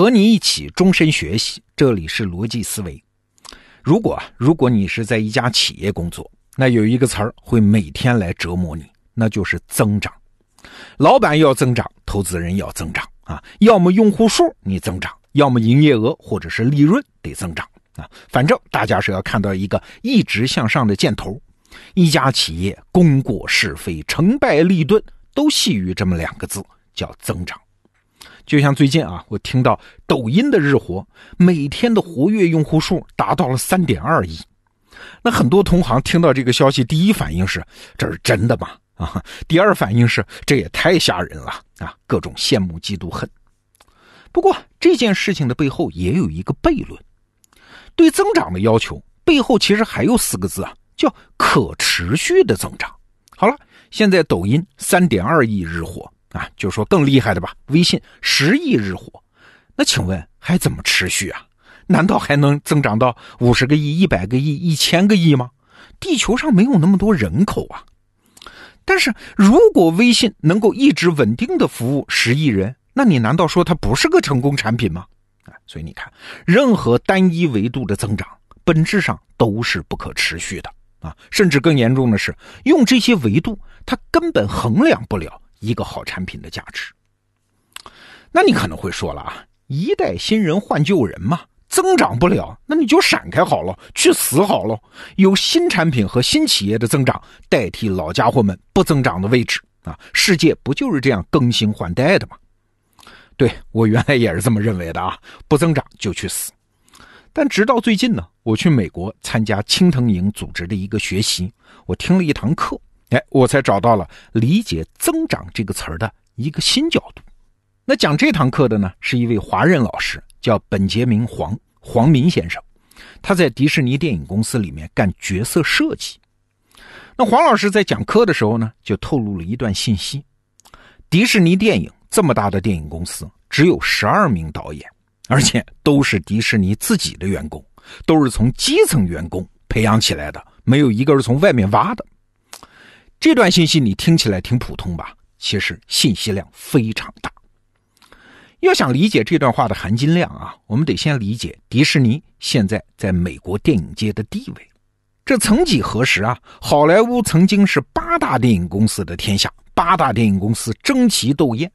和你一起终身学习，这里是逻辑思维。如果，如果你是在一家企业工作，那有一个词儿会每天来折磨你，那就是增长。老板要增长，投资人要增长啊，要么用户数你增长，要么营业额或者是利润得增长啊。反正大家是要看到一个一直向上的箭头。一家企业功过是非、成败利钝，都系于这么两个字，叫增长。就像最近啊，我听到抖音的日活，每天的活跃用户数达到了三点二亿。那很多同行听到这个消息，第一反应是：这是真的吗？啊，第二反应是：这也太吓人了啊！各种羡慕、嫉妒、恨。不过这件事情的背后也有一个悖论：对增长的要求背后其实还有四个字啊，叫可持续的增长。好了，现在抖音三点二亿日活。啊，就说更厉害的吧，微信十亿日活，那请问还怎么持续啊？难道还能增长到五十个亿、一百个亿、一千个亿吗？地球上没有那么多人口啊。但是如果微信能够一直稳定的服务十亿人，那你难道说它不是个成功产品吗？啊，所以你看，任何单一维度的增长，本质上都是不可持续的啊。甚至更严重的是，用这些维度，它根本衡量不了。一个好产品的价值，那你可能会说了啊，一代新人换旧人嘛，增长不了，那你就闪开好了，去死好了，有新产品和新企业的增长代替老家伙们不增长的位置啊，世界不就是这样更新换代的吗？对我原来也是这么认为的啊，不增长就去死。但直到最近呢，我去美国参加青藤营组织的一个学习，我听了一堂课。哎，我才找到了理解“增长”这个词儿的一个新角度。那讲这堂课的呢，是一位华人老师，叫本杰明·黄黄明先生。他在迪士尼电影公司里面干角色设计。那黄老师在讲课的时候呢，就透露了一段信息：迪士尼电影这么大的电影公司，只有十二名导演，而且都是迪士尼自己的员工，都是从基层员工培养起来的，没有一个是从外面挖的。这段信息你听起来挺普通吧？其实信息量非常大。要想理解这段话的含金量啊，我们得先理解迪士尼现在在美国电影界的地位。这曾几何时啊，好莱坞曾经是八大电影公司的天下，八大电影公司争奇斗艳。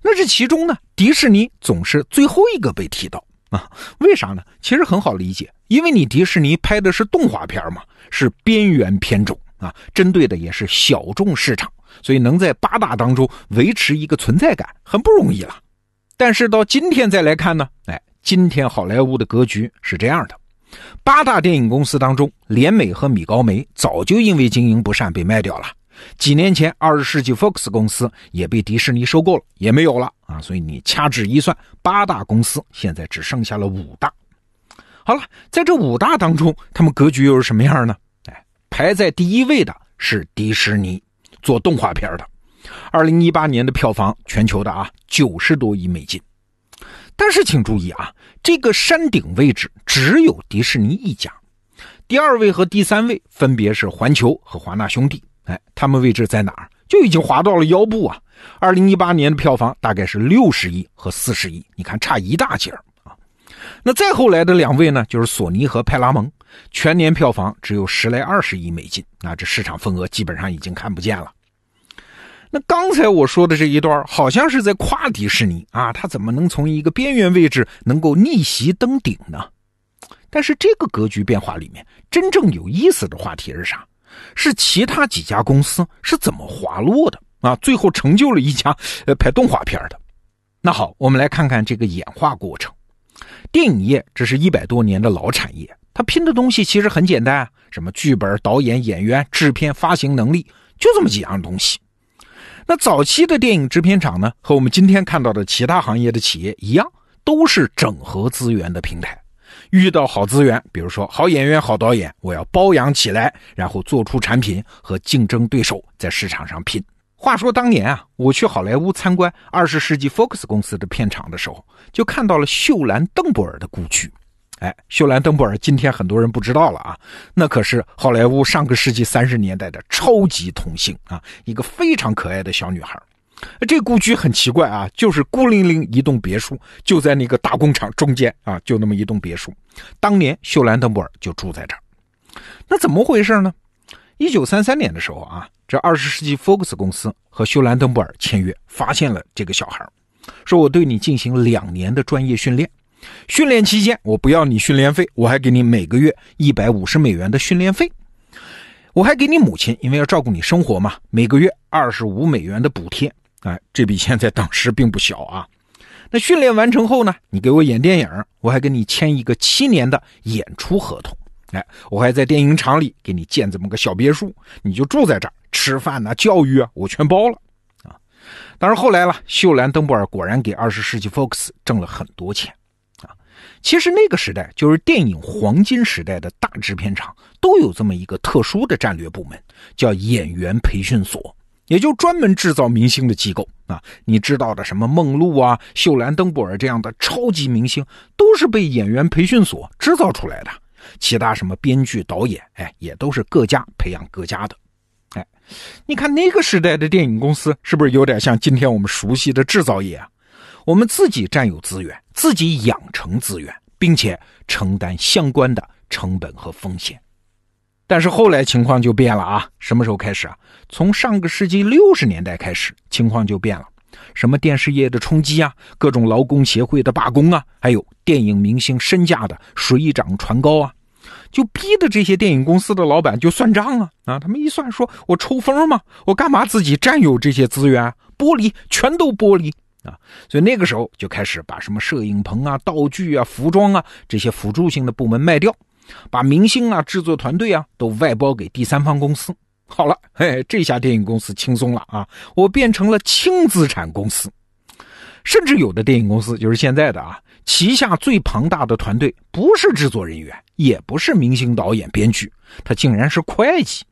那这其中呢，迪士尼总是最后一个被提到啊？为啥呢？其实很好理解，因为你迪士尼拍的是动画片嘛，是边缘片种。啊，针对的也是小众市场，所以能在八大当中维持一个存在感很不容易了。但是到今天再来看呢，哎，今天好莱坞的格局是这样的：八大电影公司当中，联美和米高梅早就因为经营不善被卖掉了。几年前，二十世纪 Fox 公司也被迪士尼收购了，也没有了啊。所以你掐指一算，八大公司现在只剩下了五大。好了，在这五大当中，他们格局又是什么样呢？排在第一位的是迪士尼，做动画片的，二零一八年的票房全球的啊九十多亿美金。但是请注意啊，这个山顶位置只有迪士尼一家，第二位和第三位分别是环球和华纳兄弟。哎，他们位置在哪儿？就已经滑到了腰部啊！二零一八年的票房大概是六十亿和四十亿，你看差一大截儿啊。那再后来的两位呢，就是索尼和派拉蒙。全年票房只有十来二十亿美金，那这市场份额基本上已经看不见了。那刚才我说的这一段，好像是在夸迪士尼啊，他怎么能从一个边缘位置能够逆袭登顶呢？但是这个格局变化里面，真正有意思的话题是啥？是其他几家公司是怎么滑落的啊？最后成就了一家呃拍动画片的。那好，我们来看看这个演化过程。电影业这是一百多年的老产业。它拼的东西其实很简单，什么剧本、导演、演员、制片、发行能力，就这么几样东西。那早期的电影制片厂呢，和我们今天看到的其他行业的企业一样，都是整合资源的平台。遇到好资源，比如说好演员、好导演，我要包养起来，然后做出产品和竞争对手在市场上拼。话说当年啊，我去好莱坞参观二十世纪 Fox 公司的片场的时候，就看到了秀兰·邓布尔的故居。哎，秀兰·邓布尔今天很多人不知道了啊，那可是好莱坞上个世纪三十年代的超级童星啊，一个非常可爱的小女孩。这故居很奇怪啊，就是孤零零一栋别墅，就在那个大工厂中间啊，就那么一栋别墅。当年秀兰邓布尔就住在这儿。那怎么回事呢？一九三三年的时候啊，这二十世纪福克斯公司和休兰登布尔签约，发现了这个小孩，说我对你进行两年的专业训练，训练期间我不要你训练费，我还给你每个月一百五十美元的训练费，我还给你母亲，因为要照顾你生活嘛，每个月二十五美元的补贴，哎，这笔钱在当时并不小啊。那训练完成后呢，你给我演电影，我还跟你签一个七年的演出合同。哎，我还在电影厂里给你建这么个小别墅，你就住在这儿，吃饭呐、教育啊，我全包了啊。当然后来了，秀兰登布尔果然给二十世纪福克斯挣了很多钱啊。其实那个时代就是电影黄金时代的大制片厂都有这么一个特殊的战略部门，叫演员培训所，也就专门制造明星的机构啊。你知道的什么梦露啊、秀兰登布尔这样的超级明星，都是被演员培训所制造出来的。其他什么编剧、导演，哎，也都是各家培养各家的，哎，你看那个时代的电影公司是不是有点像今天我们熟悉的制造业啊？我们自己占有资源，自己养成资源，并且承担相关的成本和风险。但是后来情况就变了啊！什么时候开始啊？从上个世纪六十年代开始，情况就变了。什么电视业的冲击啊，各种劳工协会的罢工啊，还有电影明星身价的水涨船高啊，就逼得这些电影公司的老板就算账啊啊！他们一算，说我抽风吗？我干嘛自己占有这些资源？剥离，全都剥离啊！所以那个时候就开始把什么摄影棚啊、道具啊、服装啊这些辅助性的部门卖掉，把明星啊、制作团队啊都外包给第三方公司。好了，嘿，这下电影公司轻松了啊！我变成了轻资产公司，甚至有的电影公司就是现在的啊，旗下最庞大的团队不是制作人员，也不是明星导演、编剧，他竟然是会计。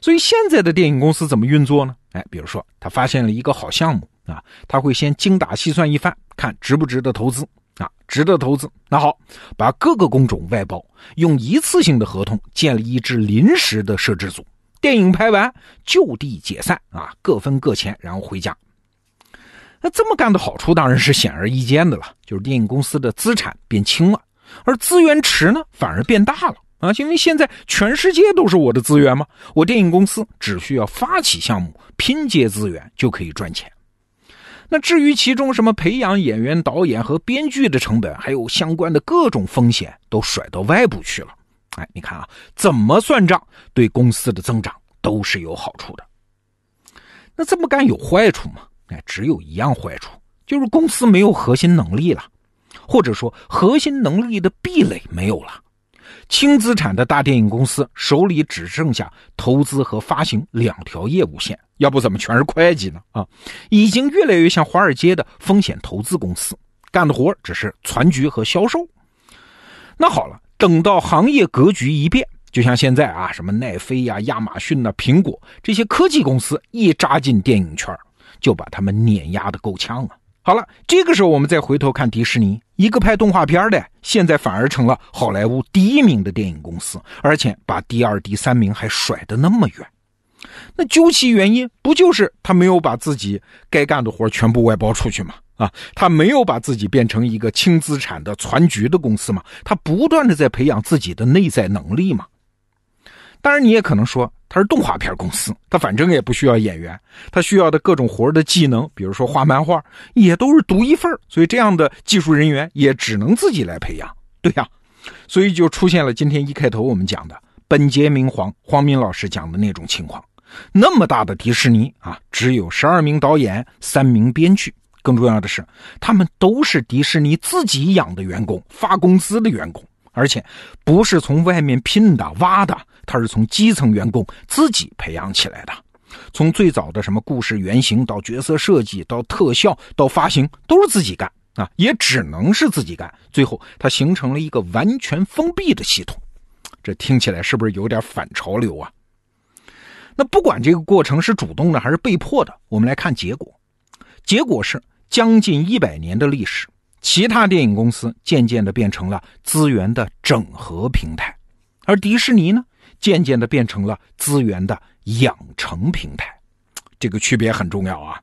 所以现在的电影公司怎么运作呢？哎，比如说他发现了一个好项目啊，他会先精打细算一番，看值不值得投资啊，值得投资，那好，把各个工种外包，用一次性的合同建立一支临时的摄制组。电影拍完就地解散啊，各分各钱，然后回家。那这么干的好处当然是显而易见的了，就是电影公司的资产变轻了，而资源池呢反而变大了啊！因为现在全世界都是我的资源嘛，我电影公司只需要发起项目，拼接资源就可以赚钱。那至于其中什么培养演员、导演和编剧的成本，还有相关的各种风险，都甩到外部去了。哎，你看啊，怎么算账，对公司的增长都是有好处的。那这么干有坏处吗？哎，只有一样坏处，就是公司没有核心能力了，或者说核心能力的壁垒没有了。轻资产的大电影公司手里只剩下投资和发行两条业务线，要不怎么全是会计呢？啊，已经越来越像华尔街的风险投资公司，干的活只是攒局和销售。那好了。等到行业格局一变，就像现在啊，什么奈飞呀、亚马逊呐、苹果这些科技公司一扎进电影圈，就把他们碾压的够呛啊。好了，这个时候我们再回头看迪士尼，一个拍动画片的，现在反而成了好莱坞第一名的电影公司，而且把第二、第三名还甩得那么远。那究其原因，不就是他没有把自己该干的活全部外包出去吗？啊，他没有把自己变成一个轻资产的攒局的公司吗？他不断的在培养自己的内在能力嘛？当然，你也可能说他是动画片公司，他反正也不需要演员，他需要的各种活的技能，比如说画漫画，也都是独一份所以这样的技术人员也只能自己来培养，对呀，所以就出现了今天一开头我们讲的本杰明黄黄明老师讲的那种情况，那么大的迪士尼啊，只有十二名导演，三名编剧。更重要的是，他们都是迪士尼自己养的员工，发工资的员工，而且不是从外面聘的、挖的，他是从基层员工自己培养起来的。从最早的什么故事原型到角色设计，到特效，到发行，都是自己干啊，也只能是自己干。最后，它形成了一个完全封闭的系统。这听起来是不是有点反潮流啊？那不管这个过程是主动的还是被迫的，我们来看结果。结果是。将近一百年的历史，其他电影公司渐渐的变成了资源的整合平台，而迪士尼呢，渐渐的变成了资源的养成平台。这个区别很重要啊！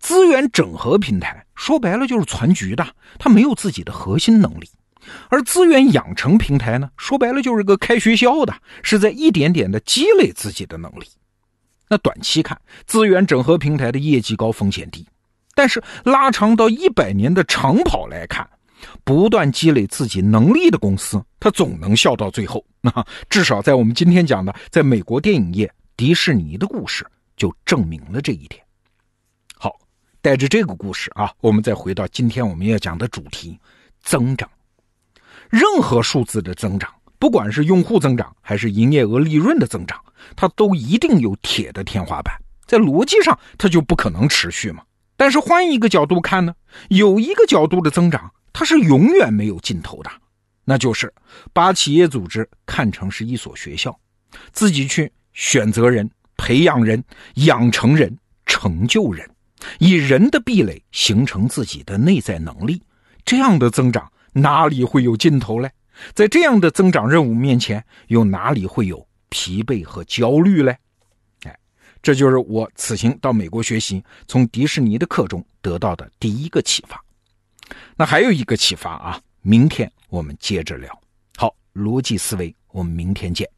资源整合平台说白了就是攒局的，它没有自己的核心能力；而资源养成平台呢，说白了就是个开学校的，是在一点点的积累自己的能力。那短期看，资源整合平台的业绩高，风险低；但是拉长到一百年的长跑来看，不断积累自己能力的公司，它总能笑到最后。那 至少在我们今天讲的，在美国电影业，迪士尼的故事就证明了这一点。好，带着这个故事啊，我们再回到今天我们要讲的主题——增长。任何数字的增长，不管是用户增长还是营业额利润的增长，它都一定有铁的天花板，在逻辑上它就不可能持续嘛。但是换一个角度看呢，有一个角度的增长，它是永远没有尽头的，那就是把企业组织看成是一所学校，自己去选择人、培养人、养成人、成就人，以人的壁垒形成自己的内在能力，这样的增长哪里会有尽头嘞？在这样的增长任务面前，又哪里会有疲惫和焦虑嘞？哎这就是我此行到美国学习，从迪士尼的课中得到的第一个启发。那还有一个启发啊，明天我们接着聊。好，逻辑思维，我们明天见。